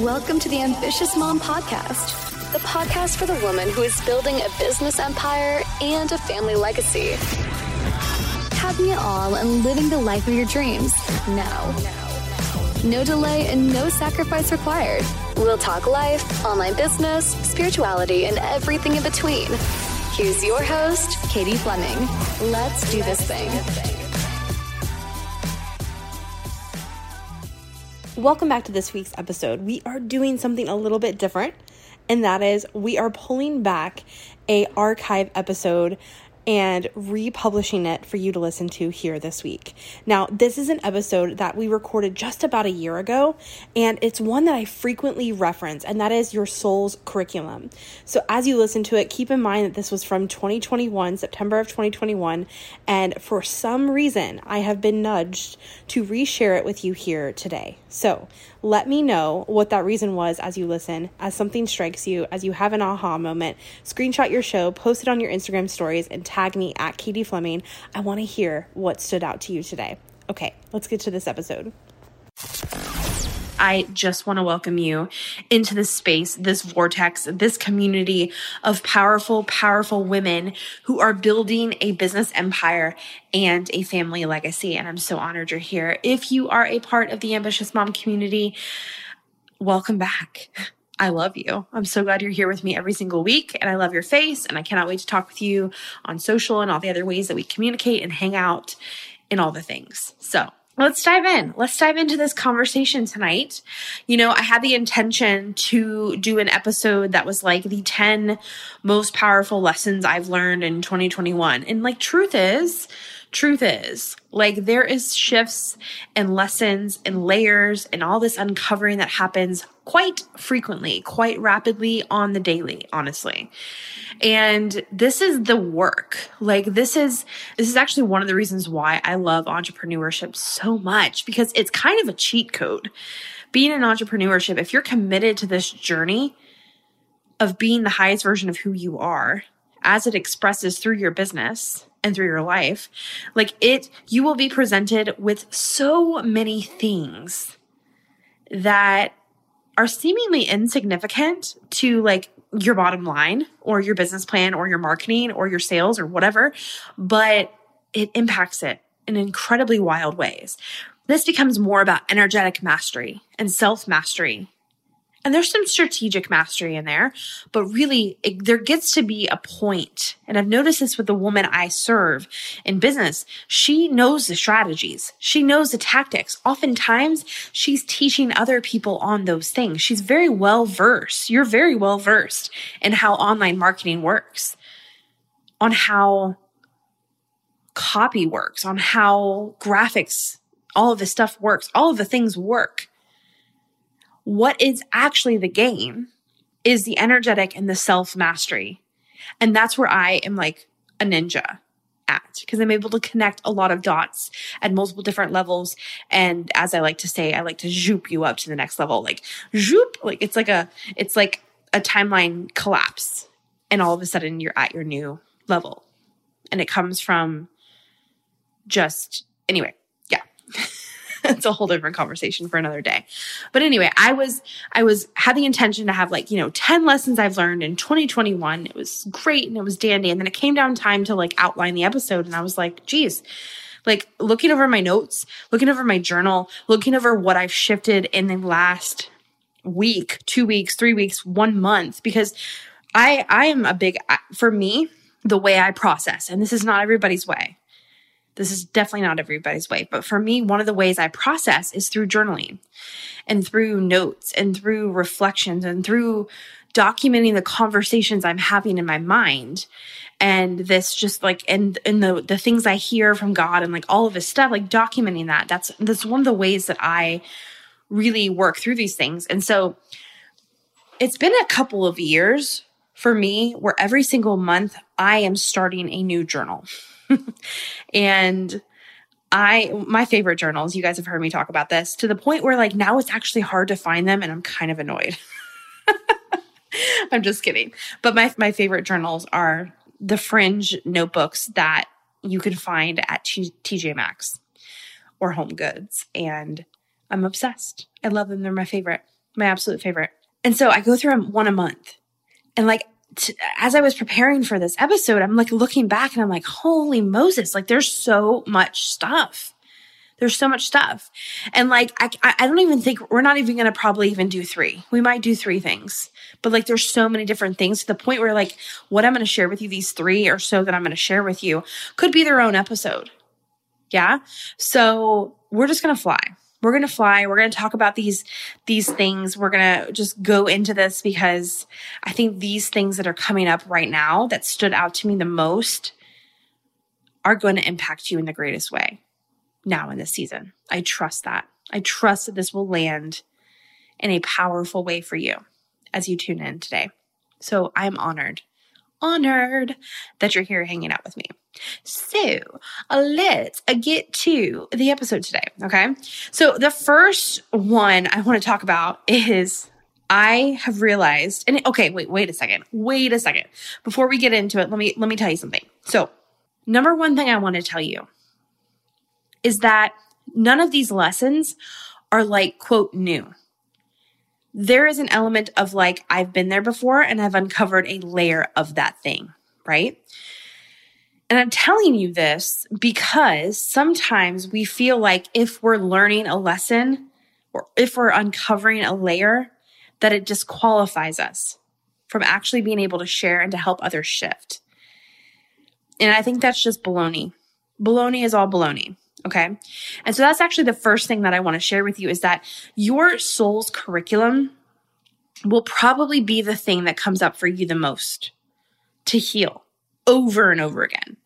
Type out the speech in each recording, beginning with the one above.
Welcome to the Ambitious Mom Podcast, the podcast for the woman who is building a business empire and a family legacy. Having it all and living the life of your dreams now. No delay and no sacrifice required. We'll talk life, online business, spirituality, and everything in between. Here's your host, Katie Fleming. Let's do this thing. Welcome back to this week's episode. We are doing something a little bit different, and that is we are pulling back a archive episode and republishing it for you to listen to here this week. Now, this is an episode that we recorded just about a year ago, and it's one that I frequently reference, and that is your soul's curriculum. So, as you listen to it, keep in mind that this was from 2021, September of 2021, and for some reason, I have been nudged to reshare it with you here today. So, let me know what that reason was as you listen, as something strikes you, as you have an aha moment. Screenshot your show, post it on your Instagram stories, and tag me at Katie Fleming. I want to hear what stood out to you today. Okay, let's get to this episode. I just want to welcome you into this space, this vortex, this community of powerful, powerful women who are building a business empire and a family legacy. And I'm so honored you're here. If you are a part of the Ambitious Mom community, welcome back. I love you. I'm so glad you're here with me every single week, and I love your face, and I cannot wait to talk with you on social and all the other ways that we communicate and hang out and all the things. So, let's dive in. Let's dive into this conversation tonight. You know, I had the intention to do an episode that was like the 10 most powerful lessons I've learned in 2021. And like, truth is, truth is, like, there is shifts and lessons and layers and all this uncovering that happens quite frequently, quite rapidly on the daily, honestly. And this is the work. Like this is this is actually one of the reasons why I love entrepreneurship so much because it's kind of a cheat code. Being in entrepreneurship, if you're committed to this journey of being the highest version of who you are as it expresses through your business and through your life, like it you will be presented with so many things that are seemingly insignificant to like your bottom line or your business plan or your marketing or your sales or whatever, but it impacts it in incredibly wild ways. This becomes more about energetic mastery and self mastery and there's some strategic mastery in there, but really it, there gets to be a point. And I've noticed this with the woman I serve in business. She knows the strategies. She knows the tactics. Oftentimes she's teaching other people on those things. She's very well versed. You're very well versed in how online marketing works, on how copy works, on how graphics, all of this stuff works. All of the things work what is actually the game is the energetic and the self mastery. And that's where I am like a ninja at because I'm able to connect a lot of dots at multiple different levels. And as I like to say, I like to zoop you up to the next level. Like zoop, like it's like a, it's like a timeline collapse. And all of a sudden you're at your new level. And it comes from just, anyway, yeah. it's a whole different conversation for another day. But anyway, I was I was had the intention to have like, you know, 10 lessons I've learned in 2021. It was great and it was dandy. And then it came down time to like outline the episode and I was like, geez, like looking over my notes, looking over my journal, looking over what I've shifted in the last week, 2 weeks, 3 weeks, 1 month because I I am a big for me the way I process and this is not everybody's way this is definitely not everybody's way, but for me, one of the ways I process is through journaling and through notes and through reflections and through documenting the conversations I'm having in my mind. And this just like and and the the things I hear from God and like all of his stuff, like documenting that. That's that's one of the ways that I really work through these things. And so it's been a couple of years for me where every single month I am starting a new journal. and I my favorite journals, you guys have heard me talk about this, to the point where like now it's actually hard to find them and I'm kind of annoyed. I'm just kidding. But my my favorite journals are the fringe notebooks that you can find at T- TJ Maxx or Home Goods and I'm obsessed. I love them. They're my favorite. My absolute favorite. And so I go through them one a month. And like, as I was preparing for this episode, I'm like looking back and I'm like, holy Moses, like there's so much stuff. There's so much stuff. And like, I, I don't even think we're not even going to probably even do three. We might do three things, but like, there's so many different things to the point where like, what I'm going to share with you, these three or so that I'm going to share with you could be their own episode. Yeah. So we're just going to fly. We're going to fly. We're going to talk about these, these things. We're going to just go into this because I think these things that are coming up right now that stood out to me the most are going to impact you in the greatest way now in this season. I trust that. I trust that this will land in a powerful way for you as you tune in today. So I'm honored, honored that you're here hanging out with me. So uh, let's uh, get to the episode today. Okay. So the first one I want to talk about is I have realized, and okay, wait, wait a second. Wait a second. Before we get into it, let me, let me tell you something. So number one thing I want to tell you is that none of these lessons are like, quote, new. There is an element of like, I've been there before and I've uncovered a layer of that thing, right? And I'm telling you this because sometimes we feel like if we're learning a lesson or if we're uncovering a layer, that it disqualifies us from actually being able to share and to help others shift. And I think that's just baloney. Baloney is all baloney. Okay. And so that's actually the first thing that I want to share with you is that your soul's curriculum will probably be the thing that comes up for you the most to heal over and over again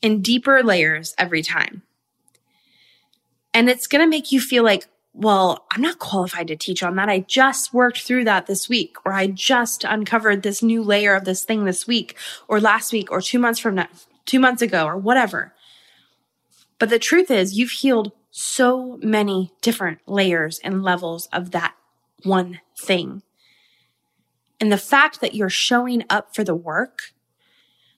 in deeper layers every time. And it's going to make you feel like, well, I'm not qualified to teach on that. I just worked through that this week, or I just uncovered this new layer of this thing this week, or last week, or two months from now, two months ago, or whatever. But the truth is, you've healed so many different layers and levels of that one thing. And the fact that you're showing up for the work,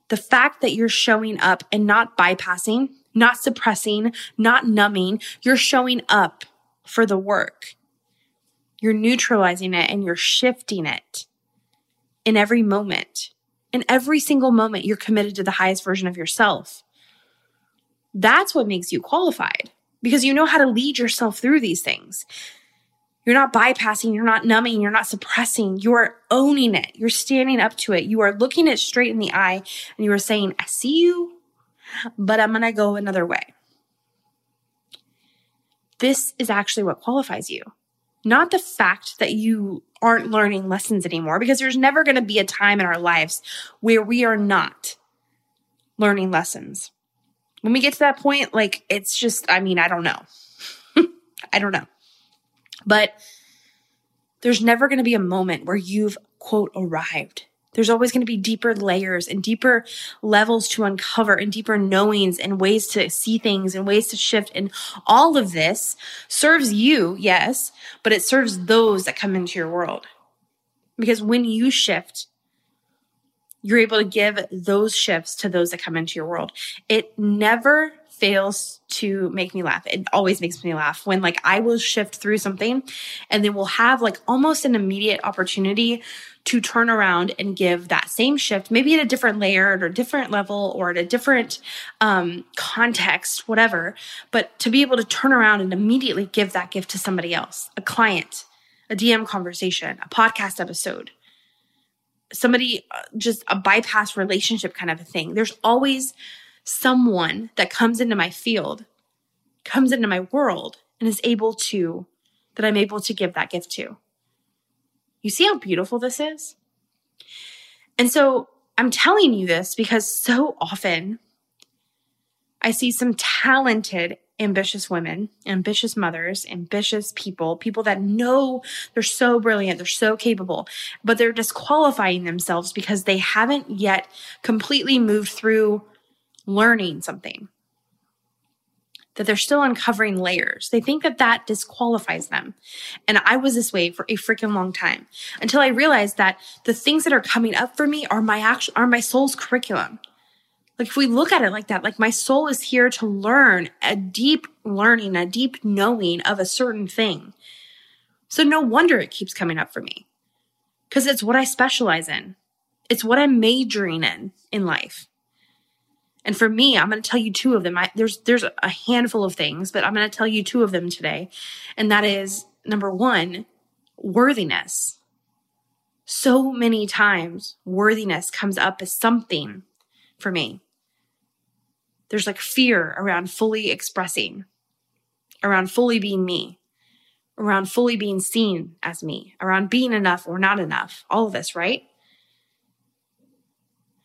the fact that you're showing up and not bypassing, not suppressing, not numbing, you're showing up for the work. You're neutralizing it and you're shifting it in every moment. In every single moment, you're committed to the highest version of yourself. That's what makes you qualified because you know how to lead yourself through these things. You're not bypassing, you're not numbing, you're not suppressing, you are owning it. You're standing up to it. You are looking it straight in the eye and you are saying, I see you, but I'm going to go another way. This is actually what qualifies you. Not the fact that you aren't learning lessons anymore, because there's never going to be a time in our lives where we are not learning lessons when we get to that point, like it's just, I mean, I don't know. I don't know. But there's never going to be a moment where you've quote arrived. There's always going to be deeper layers and deeper levels to uncover and deeper knowings and ways to see things and ways to shift. And all of this serves you, yes, but it serves those that come into your world. Because when you shift, you're able to give those shifts to those that come into your world. It never fails to make me laugh. It always makes me laugh when like I will shift through something and then we'll have like almost an immediate opportunity to turn around and give that same shift, maybe at a different layer or a different level or at a different um, context, whatever. But to be able to turn around and immediately give that gift to somebody else, a client, a DM conversation, a podcast episode, somebody uh, just a bypass relationship kind of a thing. There's always someone that comes into my field, comes into my world, and is able to, that I'm able to give that gift to. You see how beautiful this is? And so I'm telling you this because so often I see some talented ambitious women, ambitious mothers, ambitious people, people that know they're so brilliant, they're so capable, but they're disqualifying themselves because they haven't yet completely moved through learning something. That they're still uncovering layers. They think that that disqualifies them. And I was this way for a freaking long time until I realized that the things that are coming up for me are my actual, are my soul's curriculum. Like if we look at it like that, like my soul is here to learn a deep learning, a deep knowing of a certain thing. So no wonder it keeps coming up for me because it's what I specialize in. It's what I'm majoring in in life. And for me, I'm going to tell you two of them. I, there's there's a handful of things, but I'm going to tell you two of them today. And that is number 1, worthiness. So many times worthiness comes up as something for me. There's like fear around fully expressing, around fully being me, around fully being seen as me, around being enough or not enough, all of this, right?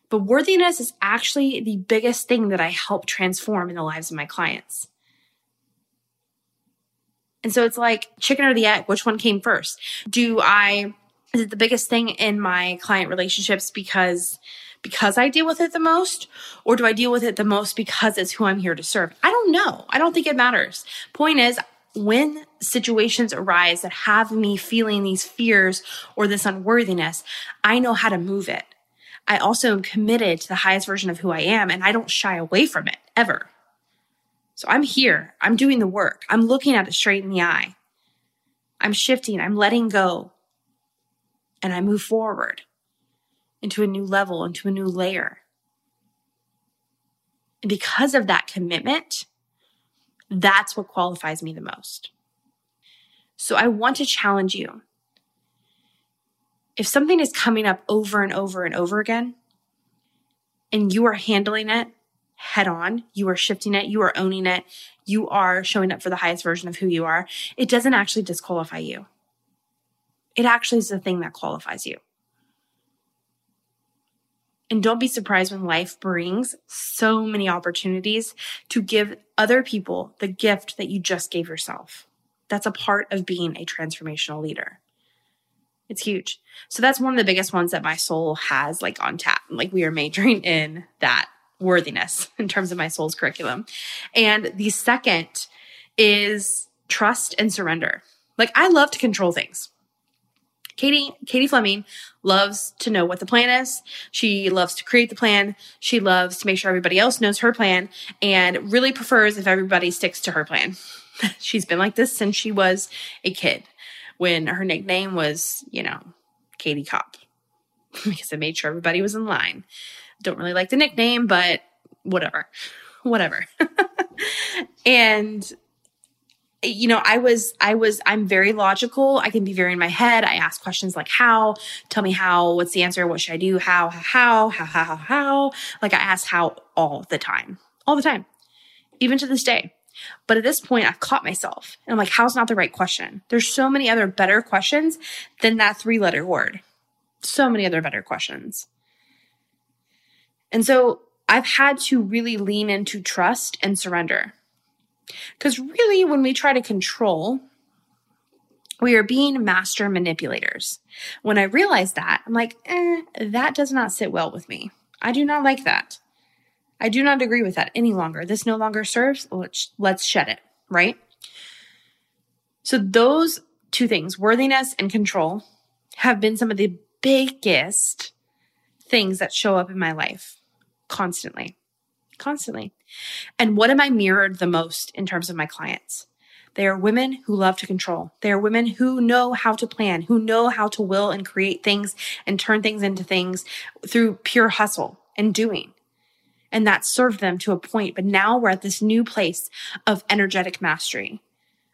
But worthiness is actually the biggest thing that I help transform in the lives of my clients. And so it's like chicken or the egg, which one came first? Do I, is it the biggest thing in my client relationships because because I deal with it the most or do I deal with it the most because it's who I'm here to serve? I don't know. I don't think it matters. Point is, when situations arise that have me feeling these fears or this unworthiness, I know how to move it. I also am committed to the highest version of who I am and I don't shy away from it ever. So I'm here. I'm doing the work. I'm looking at it straight in the eye. I'm shifting. I'm letting go. And I move forward into a new level, into a new layer. And because of that commitment, that's what qualifies me the most. So I want to challenge you if something is coming up over and over and over again, and you are handling it head on, you are shifting it, you are owning it, you are showing up for the highest version of who you are, it doesn't actually disqualify you. It actually is the thing that qualifies you. And don't be surprised when life brings so many opportunities to give other people the gift that you just gave yourself. That's a part of being a transformational leader. It's huge. So that's one of the biggest ones that my soul has like on tap. Like we are majoring in that worthiness in terms of my soul's curriculum. And the second is trust and surrender. Like I love to control things. Katie, Katie Fleming loves to know what the plan is. She loves to create the plan. She loves to make sure everybody else knows her plan and really prefers if everybody sticks to her plan. She's been like this since she was a kid when her nickname was, you know, Katie Cop, because I made sure everybody was in line. Don't really like the nickname, but whatever, whatever. and you know, I was, I was, I'm very logical. I can be very in my head. I ask questions like how, tell me how, what's the answer? What should I do? How, how, how, how, how, how. Like I ask how all the time, all the time, even to this day. But at this point, I've caught myself and I'm like, how's not the right question? There's so many other better questions than that three letter word. So many other better questions. And so I've had to really lean into trust and surrender. Because really, when we try to control, we are being master manipulators. When I realized that, I'm like, eh, that does not sit well with me. I do not like that. I do not agree with that any longer. This no longer serves. Let's, let's shed it, right? So those two things, worthiness and control, have been some of the biggest things that show up in my life constantly, constantly. And what am I mirrored the most in terms of my clients? They are women who love to control. They are women who know how to plan, who know how to will and create things and turn things into things through pure hustle and doing and that served them to a point. But now we're at this new place of energetic mastery,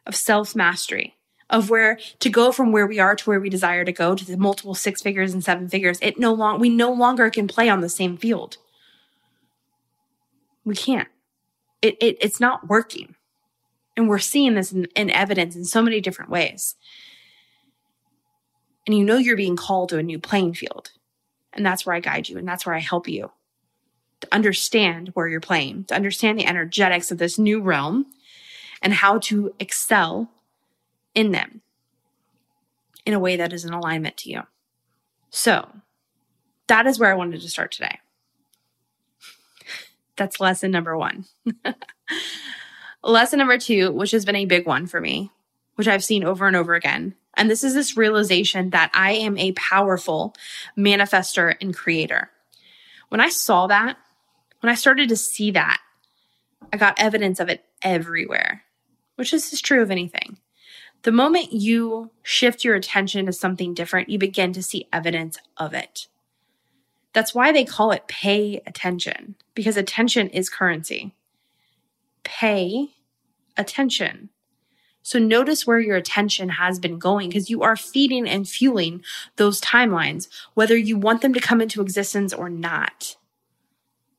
of self mastery, of where to go from where we are to where we desire to go to the multiple six figures and seven figures. It no long, we no longer can play on the same field. We can't. It, it it's not working. And we're seeing this in, in evidence in so many different ways. And you know you're being called to a new playing field. And that's where I guide you and that's where I help you to understand where you're playing, to understand the energetics of this new realm and how to excel in them in a way that is in alignment to you. So, that is where I wanted to start today. That's lesson number one. lesson number two, which has been a big one for me, which I've seen over and over again. And this is this realization that I am a powerful manifester and creator. When I saw that, when I started to see that, I got evidence of it everywhere, which is true of anything. The moment you shift your attention to something different, you begin to see evidence of it. That's why they call it pay attention, because attention is currency. Pay attention. So notice where your attention has been going because you are feeding and fueling those timelines, whether you want them to come into existence or not.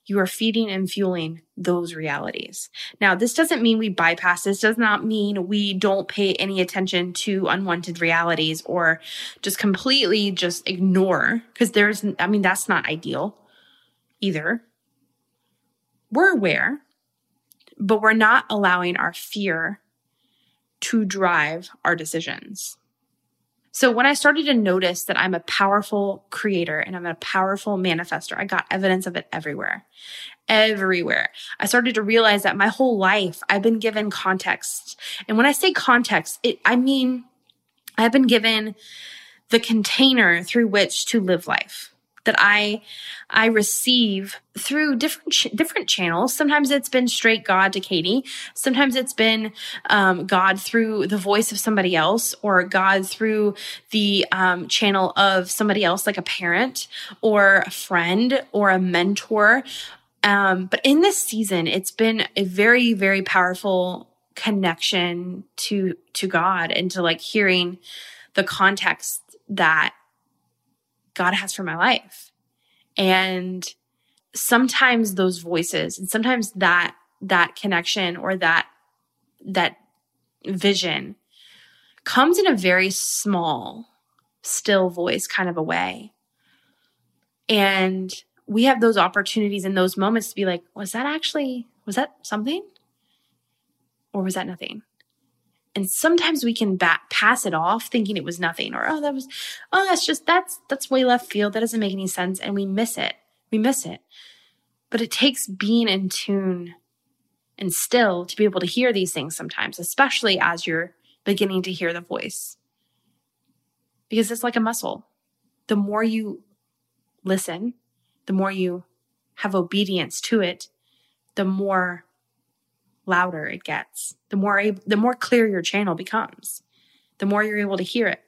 You are feeding and fueling those realities. Now, this doesn't mean we bypass this, does not mean we don't pay any attention to unwanted realities or just completely just ignore, because there's, I mean, that's not ideal either. We're aware, but we're not allowing our fear to drive our decisions. So when I started to notice that I'm a powerful creator and I'm a powerful manifester, I got evidence of it everywhere. Everywhere. I started to realize that my whole life I've been given context. And when I say context, it, I mean, I've been given the container through which to live life that I I receive through different ch- different channels. Sometimes it's been straight God to Katie. Sometimes it's been um, God through the voice of somebody else, or God through the um, channel of somebody else, like a parent or a friend or a mentor. Um, but in this season, it's been a very very powerful connection to to God and to like hearing the context that God has for my life. And sometimes those voices and sometimes that that connection or that that vision comes in a very small still voice kind of a way. And we have those opportunities in those moments to be like, was that actually was that something? Or was that nothing? And sometimes we can bat, pass it off thinking it was nothing or oh that was oh that's just that's that's way left field. That doesn't make any sense. And we miss it. We miss it. But it takes being in tune and still to be able to hear these things sometimes especially as you're beginning to hear the voice. Because it's like a muscle. The more you listen the more you have obedience to it the more louder it gets, the more able, the more clear your channel becomes, the more you're able to hear it.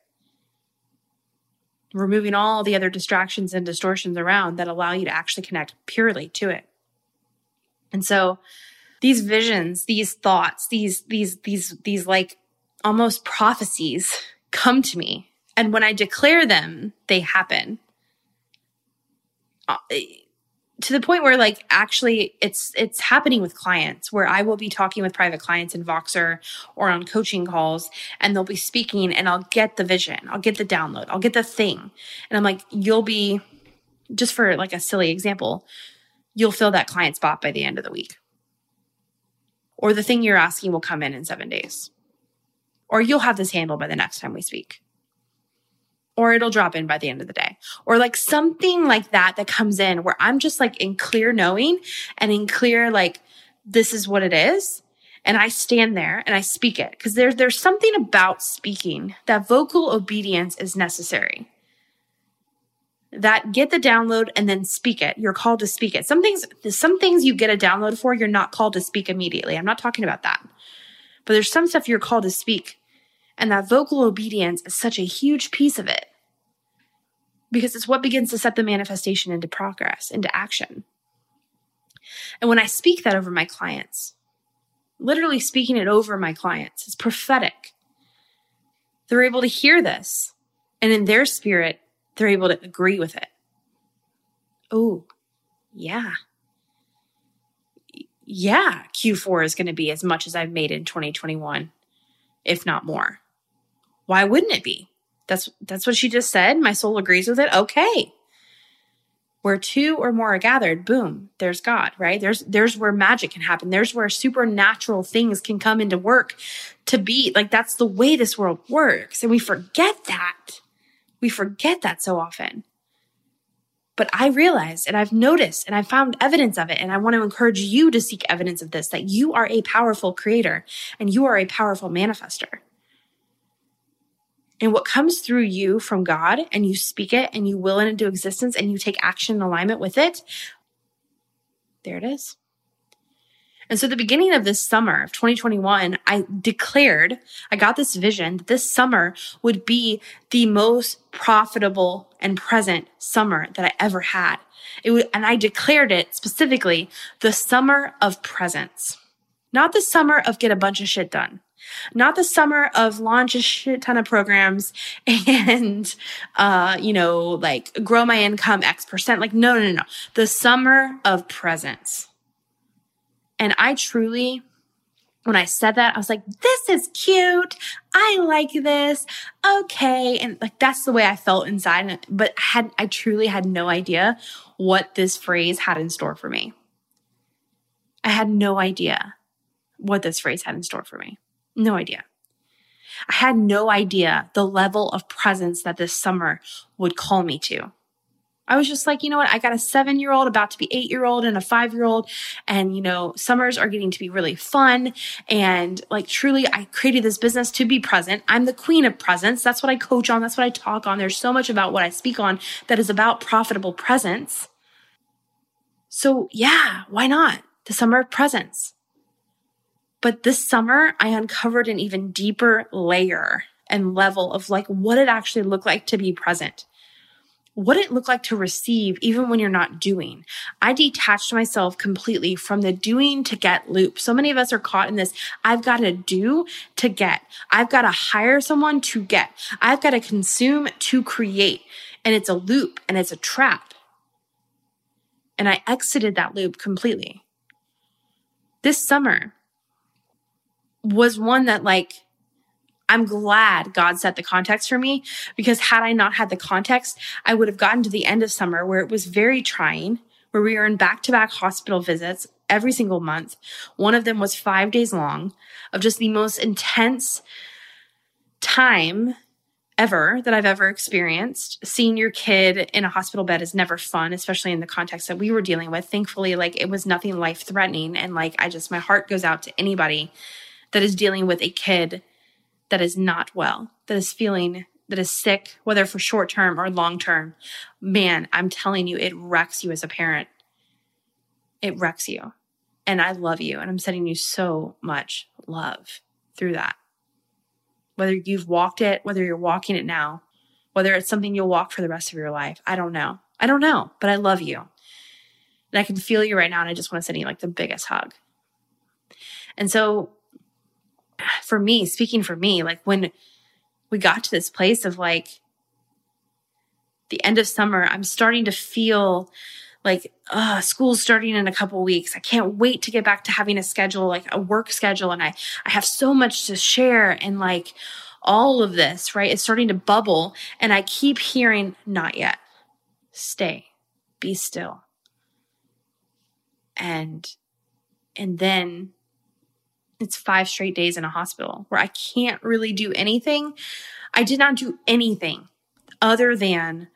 Removing all the other distractions and distortions around that allow you to actually connect purely to it. And so these visions, these thoughts, these these these these like almost prophecies come to me. And when I declare them, they happen. Uh, To the point where like actually it's it's happening with clients where I will be talking with private clients in Voxer or on coaching calls and they'll be speaking and I'll get the vision, I'll get the download, I'll get the thing. And I'm like, you'll be just for like a silly example, you'll fill that client spot by the end of the week. Or the thing you're asking will come in in 7 days. Or you'll have this handled by the next time we speak or it'll drop in by the end of the day or like something like that that comes in where I'm just like in clear knowing and in clear like this is what it is and I stand there and I speak it because there's there's something about speaking that vocal obedience is necessary. That get the download and then speak it. You're called to speak it. Some things some things you get a download for, you're not called to speak immediately. I'm not talking about that. But there's some stuff you're called to speak and that vocal obedience is such a huge piece of it because it's what begins to set the manifestation into progress, into action. And when I speak that over my clients, literally speaking it over my clients, it's prophetic. They're able to hear this, and in their spirit, they're able to agree with it. Oh, yeah. Yeah, Q4 is going to be as much as I've made in 2021, if not more. Why wouldn't it be? That's that's what she just said. My soul agrees with it. Okay. Where two or more are gathered, boom, there's God, right? There's there's where magic can happen. There's where supernatural things can come into work to be. Like that's the way this world works. And we forget that. We forget that so often. But I realized and I've noticed and I found evidence of it. And I want to encourage you to seek evidence of this that you are a powerful creator and you are a powerful manifester and what comes through you from God and you speak it and you will it into existence and you take action in alignment with it, there it is. And so the beginning of this summer of 2021, I declared, I got this vision that this summer would be the most profitable and present summer that I ever had. It would, and I declared it specifically the summer of presence, not the summer of get a bunch of shit done. Not the summer of launch a shit ton of programs and, uh, you know, like grow my income X percent. Like, no, no, no. The summer of presence. And I truly, when I said that, I was like, this is cute. I like this. Okay. And like, that's the way I felt inside. But I had, I truly had no idea what this phrase had in store for me. I had no idea what this phrase had in store for me. No idea. I had no idea the level of presence that this summer would call me to. I was just like, you know what? I got a seven year old about to be eight year old and a five year old. And, you know, summers are getting to be really fun. And like, truly, I created this business to be present. I'm the queen of presence. That's what I coach on. That's what I talk on. There's so much about what I speak on that is about profitable presence. So yeah, why not? The summer of presence. But this summer, I uncovered an even deeper layer and level of like what it actually looked like to be present what it looked like to receive even when you're not doing. I detached myself completely from the doing to get loop. So many of us are caught in this. I've got to do to get. I've got to hire someone to get. I've got to consume to create. And it's a loop and it's a trap. And I exited that loop completely. This summer was one that like I'm glad God set the context for me because had I not had the context, I would have gotten to the end of summer where it was very trying, where we were in back to back hospital visits every single month. One of them was five days long of just the most intense time ever that I've ever experienced. Seeing your kid in a hospital bed is never fun, especially in the context that we were dealing with. Thankfully, like it was nothing life threatening. And like, I just, my heart goes out to anybody that is dealing with a kid that is not well, that is feeling, that is sick, whether for short term or long term, man, I'm telling you, it wrecks you as a parent. It wrecks you. And I love you. And I'm sending you so much love through that. Whether you've walked it, whether you're walking it now, whether it's something you'll walk for the rest of your life, I don't know. I don't know, but I love you. And I can feel you right now. And I just want to send you like the biggest hug. And so for me, speaking for me, like when we got to this place of like the end of summer, I'm starting to feel like uh, school's starting in a couple weeks. I can't wait to get back to having a schedule, like a work schedule, and I I have so much to share and like all of this, right? It's starting to bubble, and I keep hearing, "Not yet. Stay, be still." And and then it's five straight days in a hospital where I can't really do anything. I did not do anything other than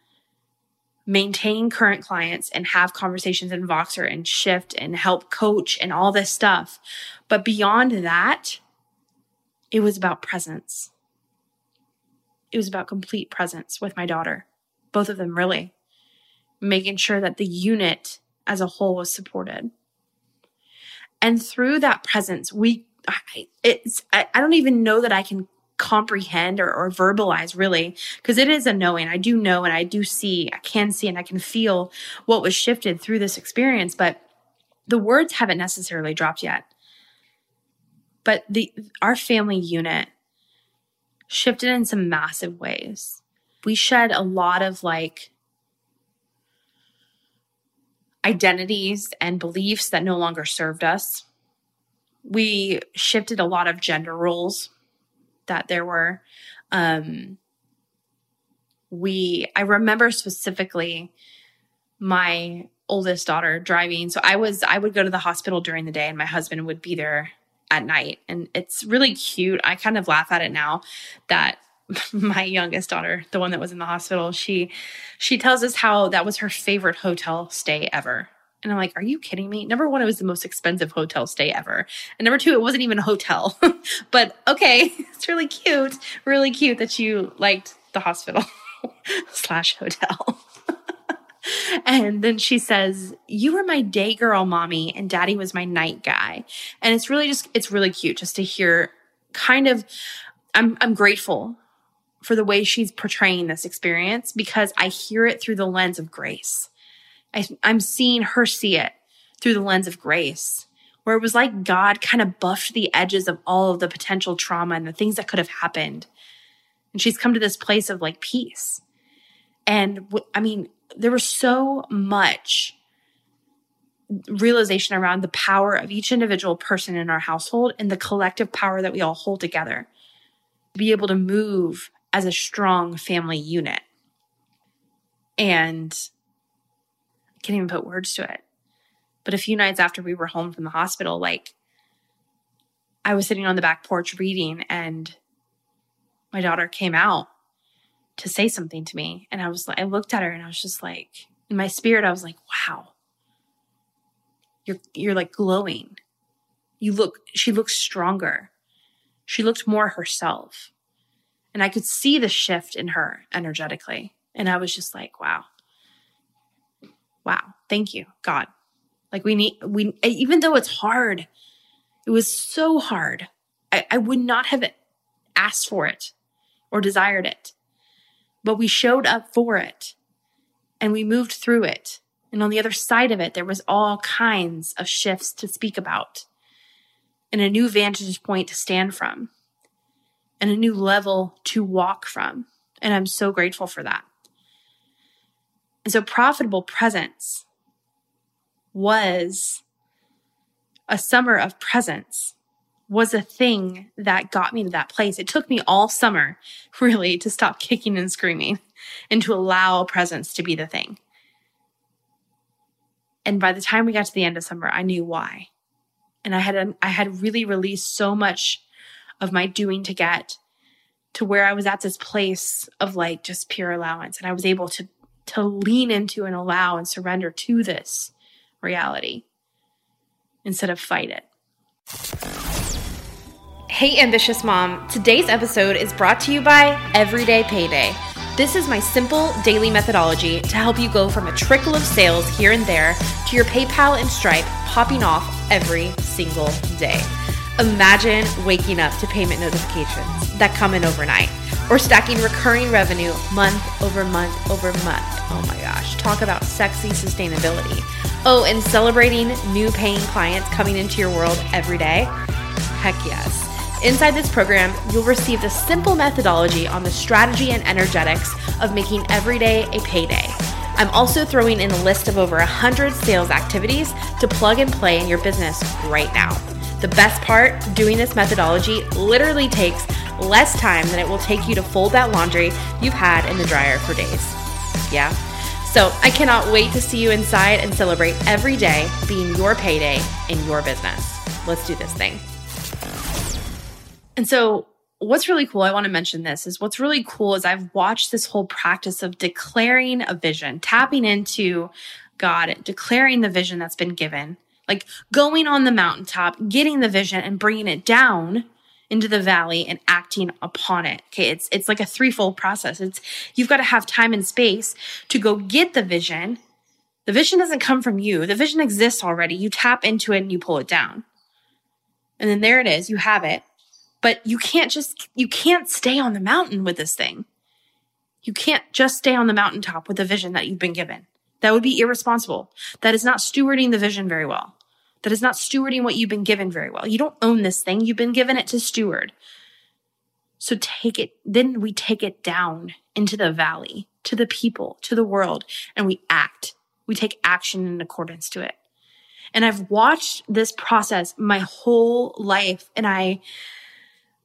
maintain current clients and have conversations in Voxer and shift and help coach and all this stuff. But beyond that, it was about presence. It was about complete presence with my daughter, both of them really, making sure that the unit as a whole was supported. And through that presence, we I, it's I, I don't even know that I can comprehend or, or verbalize really because it is a knowing. I do know and i do see i can see and i can feel what was shifted through this experience but the words haven't necessarily dropped yet. But the our family unit shifted in some massive ways. We shed a lot of like identities and beliefs that no longer served us we shifted a lot of gender roles that there were. Um, we, I remember specifically my oldest daughter driving. So I was, I would go to the hospital during the day and my husband would be there at night. And it's really cute. I kind of laugh at it now that my youngest daughter, the one that was in the hospital, she she tells us how that was her favorite hotel stay ever. And I'm like, are you kidding me? Number one, it was the most expensive hotel stay ever. And number two, it wasn't even a hotel. but okay, it's really cute. Really cute that you liked the hospital slash hotel. and then she says, You were my day girl, mommy, and daddy was my night guy. And it's really just, it's really cute just to hear kind of, I'm, I'm grateful for the way she's portraying this experience because I hear it through the lens of grace. I, I'm seeing her see it through the lens of grace, where it was like God kind of buffed the edges of all of the potential trauma and the things that could have happened. And she's come to this place of like peace. And I mean, there was so much realization around the power of each individual person in our household and the collective power that we all hold together to be able to move as a strong family unit. And can't even put words to it. But a few nights after we were home from the hospital, like I was sitting on the back porch reading and my daughter came out to say something to me. And I was like, I looked at her and I was just like, in my spirit, I was like, wow, you're, you're like glowing. You look, she looks stronger. She looked more herself. And I could see the shift in her energetically. And I was just like, wow. Wow. Thank you, God. Like we need, we, eh, even though it's hard, it was so hard. I, I would not have asked for it or desired it, but we showed up for it and we moved through it. And on the other side of it, there was all kinds of shifts to speak about and a new vantage point to stand from and a new level to walk from. And I'm so grateful for that. And so profitable presence was a summer of presence was a thing that got me to that place. It took me all summer really to stop kicking and screaming and to allow presence to be the thing. And by the time we got to the end of summer, I knew why. And I had I had really released so much of my doing to get to where I was at this place of like just pure allowance. And I was able to, to lean into and allow and surrender to this reality instead of fight it. Hey, ambitious mom. Today's episode is brought to you by Everyday Payday. This is my simple daily methodology to help you go from a trickle of sales here and there to your PayPal and Stripe popping off every single day. Imagine waking up to payment notifications that come in overnight or stacking recurring revenue month over month over month. Oh my gosh, talk about sexy sustainability. Oh, and celebrating new paying clients coming into your world every day? Heck yes. Inside this program, you'll receive the simple methodology on the strategy and energetics of making every day a payday. I'm also throwing in a list of over 100 sales activities to plug and play in your business right now. The best part, doing this methodology literally takes less time than it will take you to fold that laundry you've had in the dryer for days. Yeah? So I cannot wait to see you inside and celebrate every day being your payday in your business. Let's do this thing. And so, what's really cool, I want to mention this, is what's really cool is I've watched this whole practice of declaring a vision, tapping into God, declaring the vision that's been given like going on the mountaintop, getting the vision and bringing it down into the valley and acting upon it. Okay. It's, it's like a threefold process. It's, you've got to have time and space to go get the vision. The vision doesn't come from you. The vision exists already. You tap into it and you pull it down. And then there it is. You have it. But you can't just, you can't stay on the mountain with this thing. You can't just stay on the mountaintop with the vision that you've been given. That would be irresponsible. That is not stewarding the vision very well. That is not stewarding what you've been given very well. You don't own this thing. You've been given it to steward. So take it, then we take it down into the valley, to the people, to the world, and we act. We take action in accordance to it. And I've watched this process my whole life and I,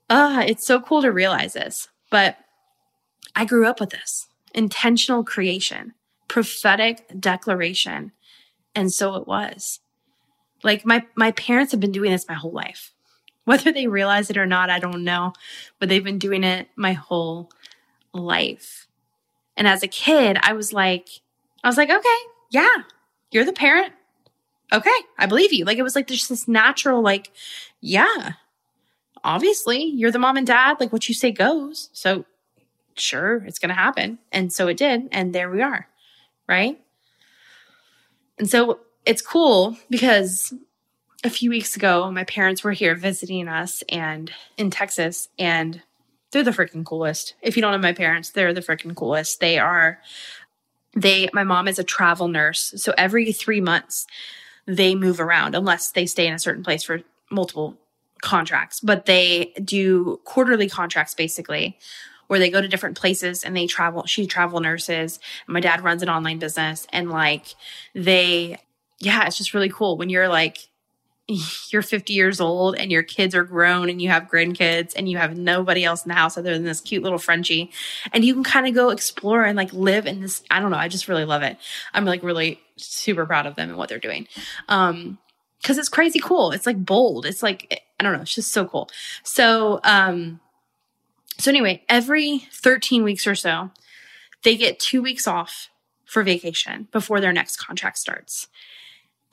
ah, uh, it's so cool to realize this, but I grew up with this intentional creation prophetic declaration. And so it was. Like my, my parents have been doing this my whole life. Whether they realize it or not, I don't know, but they've been doing it my whole life. And as a kid, I was like, I was like, okay, yeah, you're the parent. Okay, I believe you. Like it was like there's this natural, like, yeah, obviously you're the mom and dad. Like what you say goes. So sure, it's going to happen. And so it did. And there we are right? And so it's cool because a few weeks ago, my parents were here visiting us and in Texas, and they're the freaking coolest. If you don't know my parents, they're the freaking coolest. They are, they, my mom is a travel nurse. So every three months, they move around unless they stay in a certain place for multiple contracts, but they do quarterly contracts basically where they go to different places and they travel. She travel nurses. my dad runs an online business and like they, yeah, it's just really cool when you're like, you're 50 years old and your kids are grown and you have grandkids and you have nobody else in the house other than this cute little Frenchie. And you can kind of go explore and like live in this. I don't know. I just really love it. I'm like really super proud of them and what they're doing. Um, cause it's crazy cool. It's like bold. It's like, I don't know. It's just so cool. So, um, so anyway, every 13 weeks or so, they get two weeks off for vacation before their next contract starts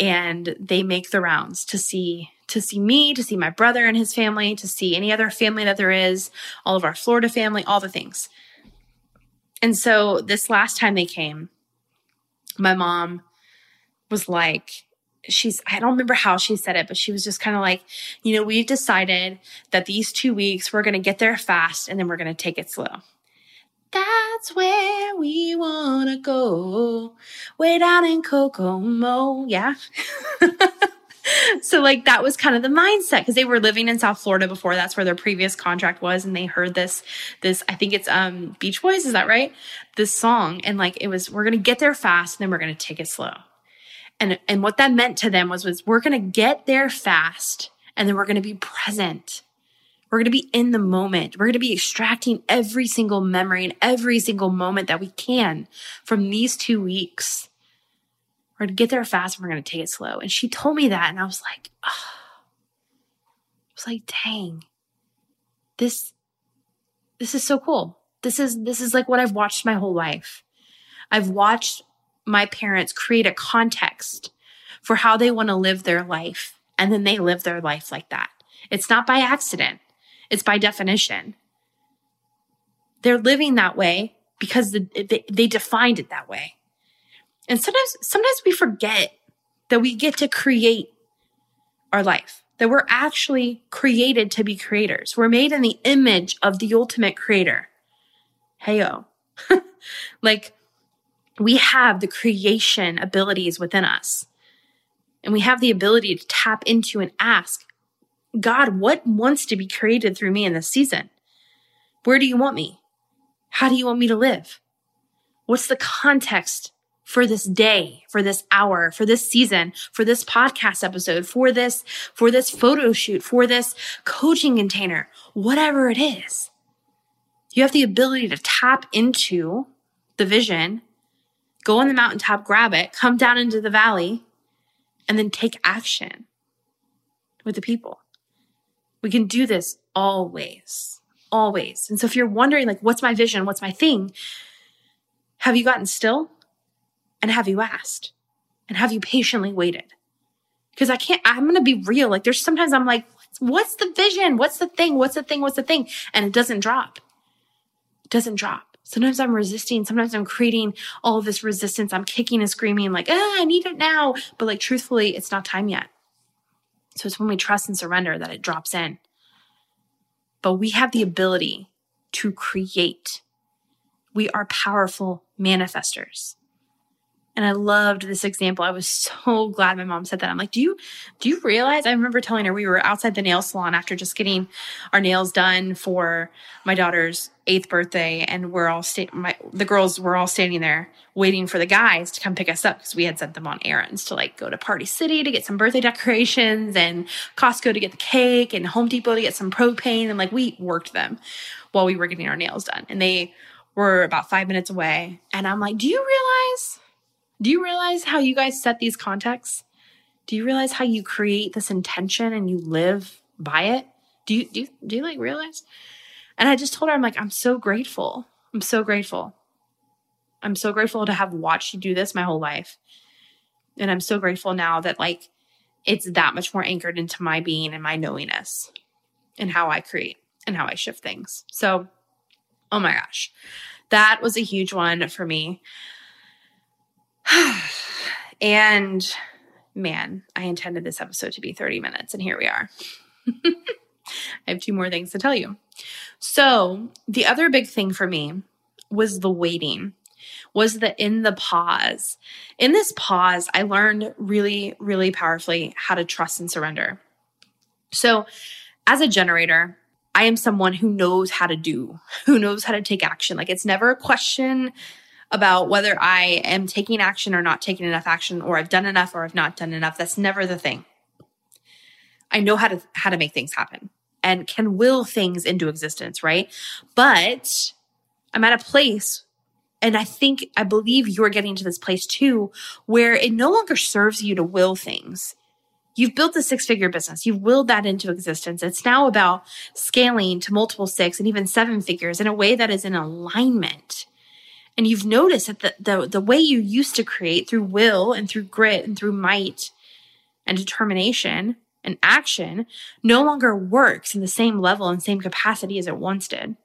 and they make the rounds to see to see me, to see my brother and his family, to see any other family that there is, all of our Florida family, all the things. And so this last time they came, my mom was like, she's, I don't remember how she said it, but she was just kind of like, you know, we've decided that these two weeks we're going to get there fast and then we're going to take it slow. That's where we want to go. Way down in Kokomo. Yeah. so like that was kind of the mindset because they were living in South Florida before. That's where their previous contract was, and they heard this this I think it's um Beach Boys, is that right? This song, and like it was we're gonna get there fast, and then we're gonna take it slow. And and what that meant to them was was we're gonna get there fast, and then we're gonna be present. We're going to be in the moment. We're going to be extracting every single memory and every single moment that we can from these two weeks. We're going to get there fast and we're going to take it slow. And she told me that. And I was like, oh. I was like, dang, this, this is so cool. This is, this is like what I've watched my whole life. I've watched my parents create a context for how they want to live their life. And then they live their life like that. It's not by accident. It's by definition. They're living that way because the, they, they defined it that way. And sometimes, sometimes we forget that we get to create our life, that we're actually created to be creators. We're made in the image of the ultimate creator. Heyo. like we have the creation abilities within us. And we have the ability to tap into and ask, God, what wants to be created through me in this season? Where do you want me? How do you want me to live? What's the context for this day, for this hour, for this season, for this podcast episode, for this, for this photo shoot, for this coaching container, whatever it is? You have the ability to tap into the vision, go on the mountaintop, grab it, come down into the valley, and then take action with the people. We can do this always, always. And so if you're wondering, like, what's my vision? What's my thing? Have you gotten still? And have you asked? And have you patiently waited? Because I can't, I'm going to be real. Like, there's sometimes I'm like, what's the vision? What's the thing? What's the thing? What's the thing? And it doesn't drop. It doesn't drop. Sometimes I'm resisting. Sometimes I'm creating all this resistance. I'm kicking and screaming like, ah, I need it now. But like, truthfully, it's not time yet. So it's when we trust and surrender that it drops in. But we have the ability to create. We are powerful manifestors. And I loved this example. I was so glad my mom said that. I'm like, do you, do you realize? I remember telling her we were outside the nail salon after just getting our nails done for my daughter's eighth birthday. And we're all sta- my, the girls were all standing there waiting for the guys to come pick us up because we had sent them on errands to like go to Party City to get some birthday decorations and Costco to get the cake and Home Depot to get some propane. And like we worked them while we were getting our nails done. And they were about five minutes away. And I'm like, do you realize? Do you realize how you guys set these contexts? Do you realize how you create this intention and you live by it? Do you do you, do you like realize? And I just told her I'm like I'm so grateful. I'm so grateful. I'm so grateful to have watched you do this my whole life. And I'm so grateful now that like it's that much more anchored into my being and my knowingness and how I create and how I shift things. So, oh my gosh. That was a huge one for me. And man, I intended this episode to be 30 minutes, and here we are. I have two more things to tell you. So, the other big thing for me was the waiting, was the in the pause. In this pause, I learned really, really powerfully how to trust and surrender. So, as a generator, I am someone who knows how to do, who knows how to take action. Like, it's never a question about whether I am taking action or not taking enough action, or I've done enough or I've not done enough. That's never the thing. I know how to how to make things happen and can will things into existence, right? But I'm at a place and I think I believe you're getting to this place too where it no longer serves you to will things. You've built a six figure business. You've willed that into existence. It's now about scaling to multiple six and even seven figures in a way that is in alignment. And you've noticed that the, the, the way you used to create through will and through grit and through might and determination and action no longer works in the same level and same capacity as it once did.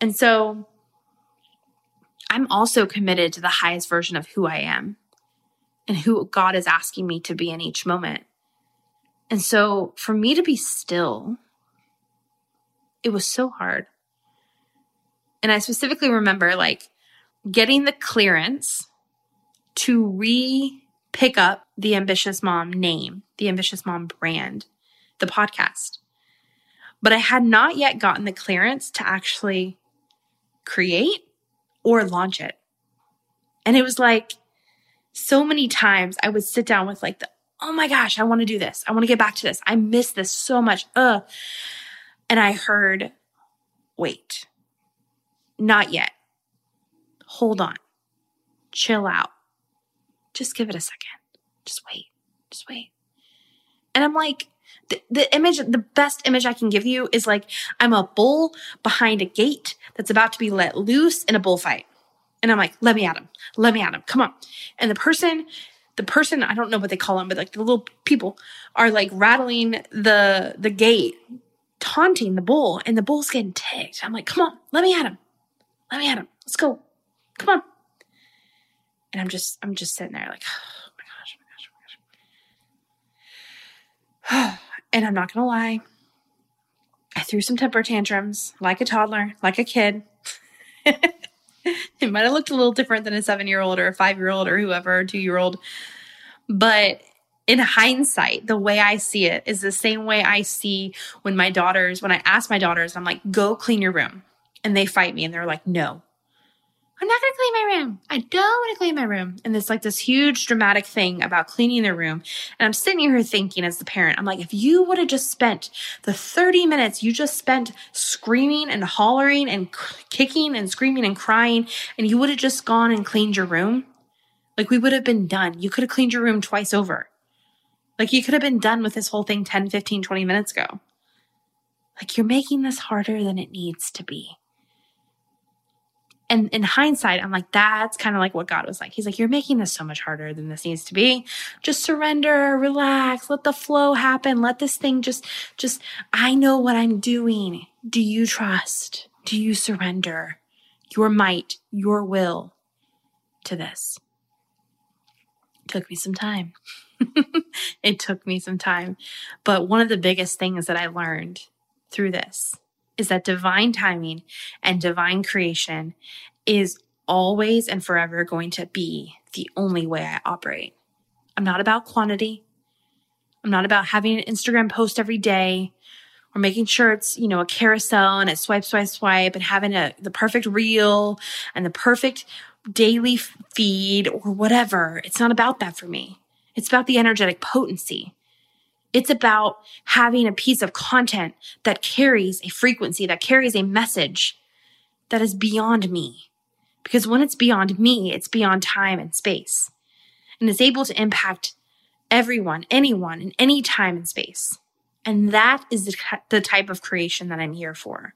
And so I'm also committed to the highest version of who I am and who God is asking me to be in each moment. And so for me to be still, it was so hard. And I specifically remember like getting the clearance to re pick up the Ambitious Mom name, the Ambitious Mom brand, the podcast. But I had not yet gotten the clearance to actually create or launch it. And it was like so many times I would sit down with like the, oh my gosh, I want to do this. I want to get back to this. I miss this so much. Ugh. And I heard, wait, not yet. Hold on. Chill out. Just give it a second. Just wait. Just wait. And I'm like, the, the image, the best image I can give you is like, I'm a bull behind a gate that's about to be let loose in a bullfight. And I'm like, let me at him. Let me at him. Come on. And the person, the person, I don't know what they call them, but like the little people are like rattling the, the gate, taunting the bull and the bull's getting ticked. I'm like, come on, let me at him. Let me at him. Let's go. Come on. And I'm just, I'm just sitting there like, oh my gosh, oh my gosh, oh my gosh. and I'm not to lie. I threw some temper tantrums like a toddler, like a kid. it might have looked a little different than a seven year old or a five year old or whoever, two year old. But in hindsight, the way I see it is the same way I see when my daughters, when I ask my daughters, I'm like, go clean your room. And they fight me and they're like, no, I'm not going to clean my room. I don't want to clean my room. And it's like this huge dramatic thing about cleaning their room. And I'm sitting here thinking as the parent, I'm like, if you would have just spent the 30 minutes you just spent screaming and hollering and kicking and screaming and crying, and you would have just gone and cleaned your room, like we would have been done. You could have cleaned your room twice over. Like you could have been done with this whole thing 10, 15, 20 minutes ago. Like you're making this harder than it needs to be and in hindsight, I'm like, that's kind of like what God was like. He's like, you're making this so much harder than this needs to be. Just surrender, relax, let the flow happen. Let this thing just, just, I know what I'm doing. Do you trust? Do you surrender your might, your will to this? Took me some time. it took me some time. But one of the biggest things that I learned through this is that divine timing and divine creation is always and forever going to be the only way I operate. I'm not about quantity. I'm not about having an Instagram post every day or making sure it's, you know, a carousel and it swipe, swipe, swipe and having a, the perfect reel and the perfect daily feed or whatever. It's not about that for me. It's about the energetic potency. It's about having a piece of content that carries a frequency, that carries a message that is beyond me. Because when it's beyond me, it's beyond time and space. And is able to impact everyone, anyone, in any time and space. And that is the, the type of creation that I'm here for.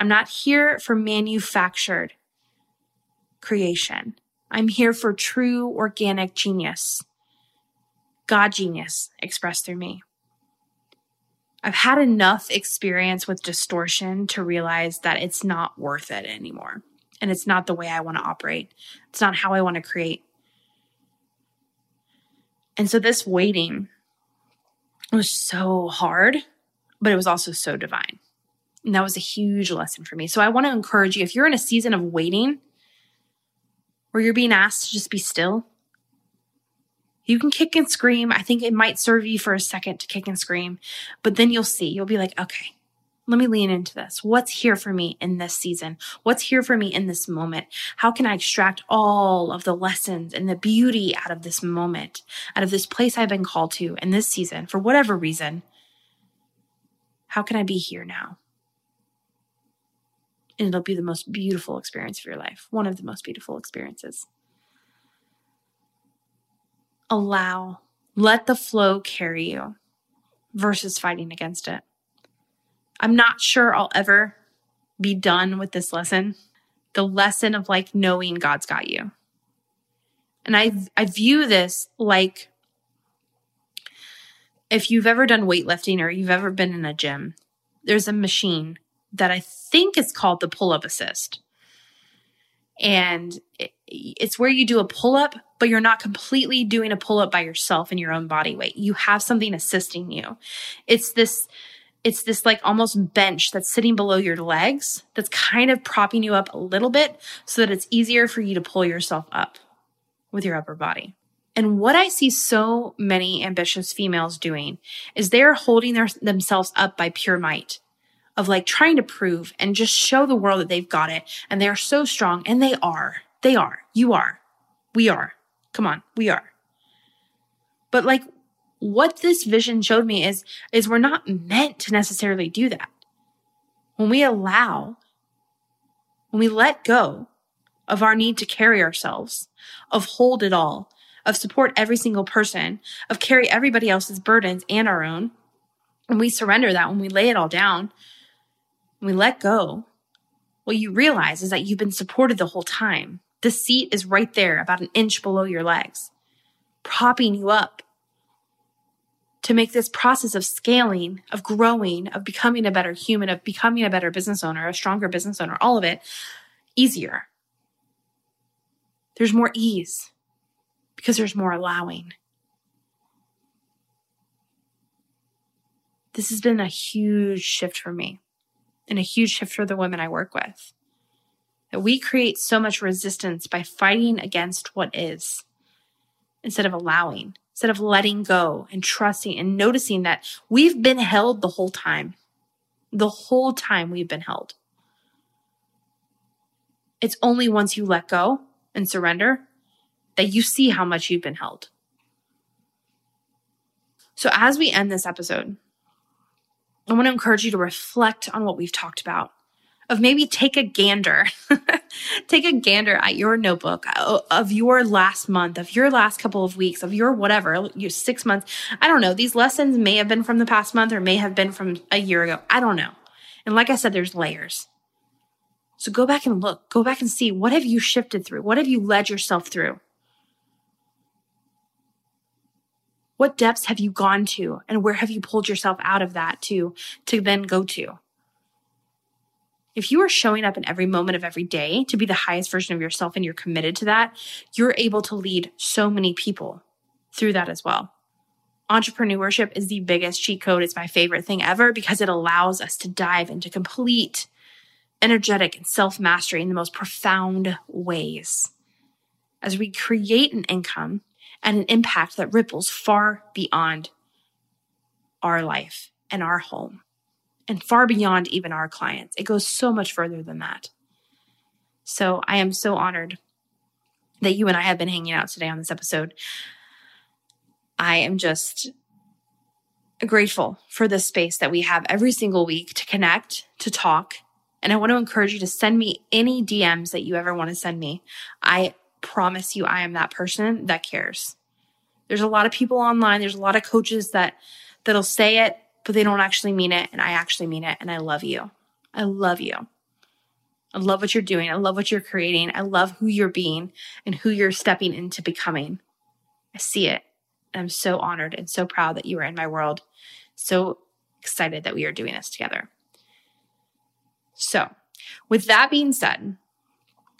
I'm not here for manufactured creation. I'm here for true organic genius. God genius expressed through me. I've had enough experience with distortion to realize that it's not worth it anymore. And it's not the way I want to operate. It's not how I want to create. And so this waiting was so hard, but it was also so divine. And that was a huge lesson for me. So I want to encourage you if you're in a season of waiting where you're being asked to just be still, you can kick and scream. I think it might serve you for a second to kick and scream, but then you'll see, you'll be like, okay, let me lean into this. What's here for me in this season? What's here for me in this moment? How can I extract all of the lessons and the beauty out of this moment, out of this place I've been called to in this season for whatever reason? How can I be here now? And it'll be the most beautiful experience of your life, one of the most beautiful experiences. Allow, let the flow carry you versus fighting against it. I'm not sure I'll ever be done with this lesson. The lesson of like knowing God's got you. And I I view this like if you've ever done weightlifting or you've ever been in a gym, there's a machine that I think is called the pull up assist. And it's where you do a pull up, but you're not completely doing a pull up by yourself in your own body weight. You have something assisting you. It's this it's this like almost bench that's sitting below your legs that's kind of propping you up a little bit so that it's easier for you to pull yourself up with your upper body. And what I see so many ambitious females doing is they're holding their, themselves up by pure might of like trying to prove and just show the world that they've got it. And they are so strong and they are. They are. You are. We are. Come on. We are. But like what this vision showed me is, is we're not meant to necessarily do that. When we allow, when we let go of our need to carry ourselves, of hold it all, of support every single person, of carry everybody else's burdens and our own, when we surrender that, when we lay it all down, we let go, what you realize is that you've been supported the whole time. The seat is right there, about an inch below your legs, propping you up to make this process of scaling, of growing, of becoming a better human, of becoming a better business owner, a stronger business owner, all of it easier. There's more ease because there's more allowing. This has been a huge shift for me and a huge shift for the women I work with. That we create so much resistance by fighting against what is instead of allowing instead of letting go and trusting and noticing that we've been held the whole time. The whole time we've been held. It's only once you let go and surrender that you see how much you've been held. So, as we end this episode, I want to encourage you to reflect on what we've talked about of maybe take a gander, take a gander at your notebook of your last month, of your last couple of weeks, of your whatever, your six months. I don't know. These lessons may have been from the past month or may have been from a year ago. I don't know. And like I said, there's layers. So go back and look, go back and see what have you shifted through? What have you led yourself through? What depths have you gone to and where have you pulled yourself out of that to, to then go to? If you are showing up in every moment of every day to be the highest version of yourself and you're committed to that, you're able to lead so many people through that as well. Entrepreneurship is the biggest cheat code. It's my favorite thing ever because it allows us to dive into complete energetic and self mastery in the most profound ways as we create an income and an impact that ripples far beyond our life and our home and far beyond even our clients. It goes so much further than that. So I am so honored that you and I have been hanging out today on this episode. I am just grateful for this space that we have every single week to connect, to talk. And I want to encourage you to send me any DMs that you ever want to send me. I promise you, I am that person that cares. There's a lot of people online. There's a lot of coaches that, that'll say it but they don't actually mean it. And I actually mean it. And I love you. I love you. I love what you're doing. I love what you're creating. I love who you're being and who you're stepping into becoming. I see it. And I'm so honored and so proud that you are in my world. So excited that we are doing this together. So, with that being said,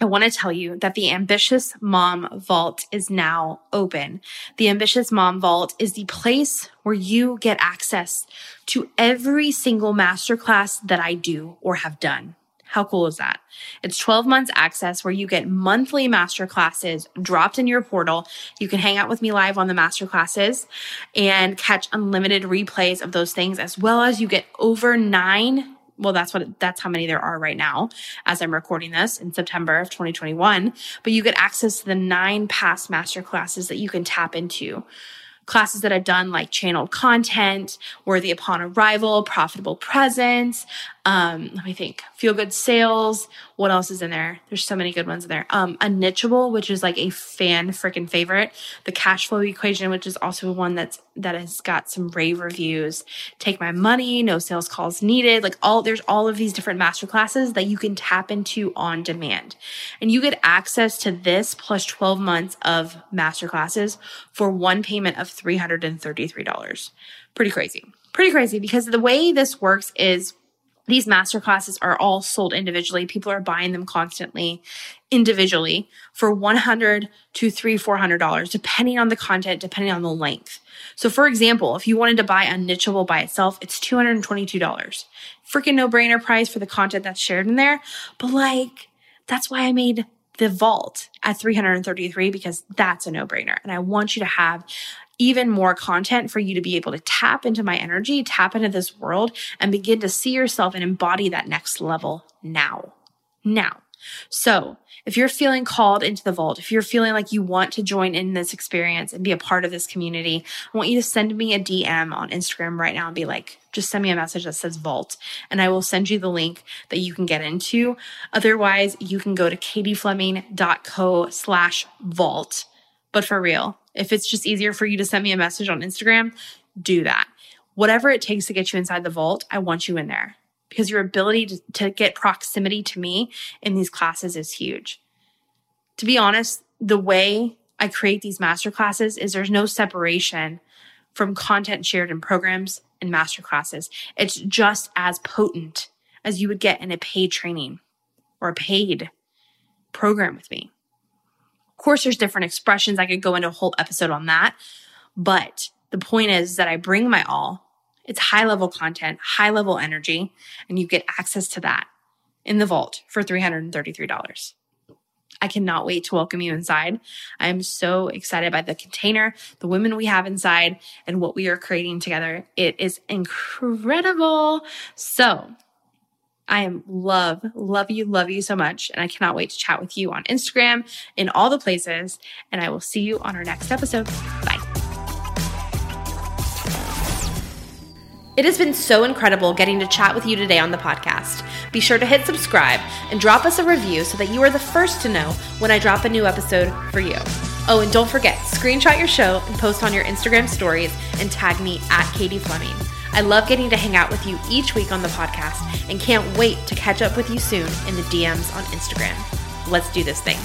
I want to tell you that the Ambitious Mom Vault is now open. The Ambitious Mom Vault is the place where you get access to every single masterclass that I do or have done. How cool is that? It's 12 months access where you get monthly masterclasses dropped in your portal. You can hang out with me live on the masterclasses and catch unlimited replays of those things, as well as you get over nine well, that's what, that's how many there are right now as I'm recording this in September of 2021. But you get access to the nine past master classes that you can tap into classes that I've done like channeled content, worthy upon arrival, profitable presence. Um, let me think. Feel good sales. What else is in there? There's so many good ones in there. Um, Unnichable, which is like a fan freaking favorite. The cash flow equation, which is also one that's that has got some rave reviews. Take my money, no sales calls needed. Like all there's all of these different master classes that you can tap into on demand. And you get access to this plus 12 months of master classes for one payment of $333. Pretty crazy. Pretty crazy because the way this works is these master classes are all sold individually. People are buying them constantly individually for 100 to 3 $400, depending on the content, depending on the length. So for example, if you wanted to buy a Unnichable by itself, it's $222. Freaking no brainer price for the content that's shared in there. But like, that's why I made the vault at 333 because that's a no brainer. And I want you to have even more content for you to be able to tap into my energy, tap into this world and begin to see yourself and embody that next level now. Now. So if you're feeling called into the vault, if you're feeling like you want to join in this experience and be a part of this community, I want you to send me a DM on Instagram right now and be like, just send me a message that says vault and I will send you the link that you can get into. Otherwise, you can go to katiefleming.co slash vault. But for real, if it's just easier for you to send me a message on Instagram, do that. Whatever it takes to get you inside the vault, I want you in there because your ability to, to get proximity to me in these classes is huge. To be honest, the way I create these master classes is there's no separation from content shared in programs and master classes. It's just as potent as you would get in a paid training or a paid program with me. Course, there's different expressions. I could go into a whole episode on that. But the point is that I bring my all. It's high level content, high level energy, and you get access to that in the vault for $333. I cannot wait to welcome you inside. I am so excited by the container, the women we have inside, and what we are creating together. It is incredible. So I am love, love you, love you so much. And I cannot wait to chat with you on Instagram in all the places. And I will see you on our next episode. Bye. It has been so incredible getting to chat with you today on the podcast. Be sure to hit subscribe and drop us a review so that you are the first to know when I drop a new episode for you. Oh, and don't forget, screenshot your show and post on your Instagram stories and tag me at Katie Fleming. I love getting to hang out with you each week on the podcast and can't wait to catch up with you soon in the DMs on Instagram. Let's do this thing.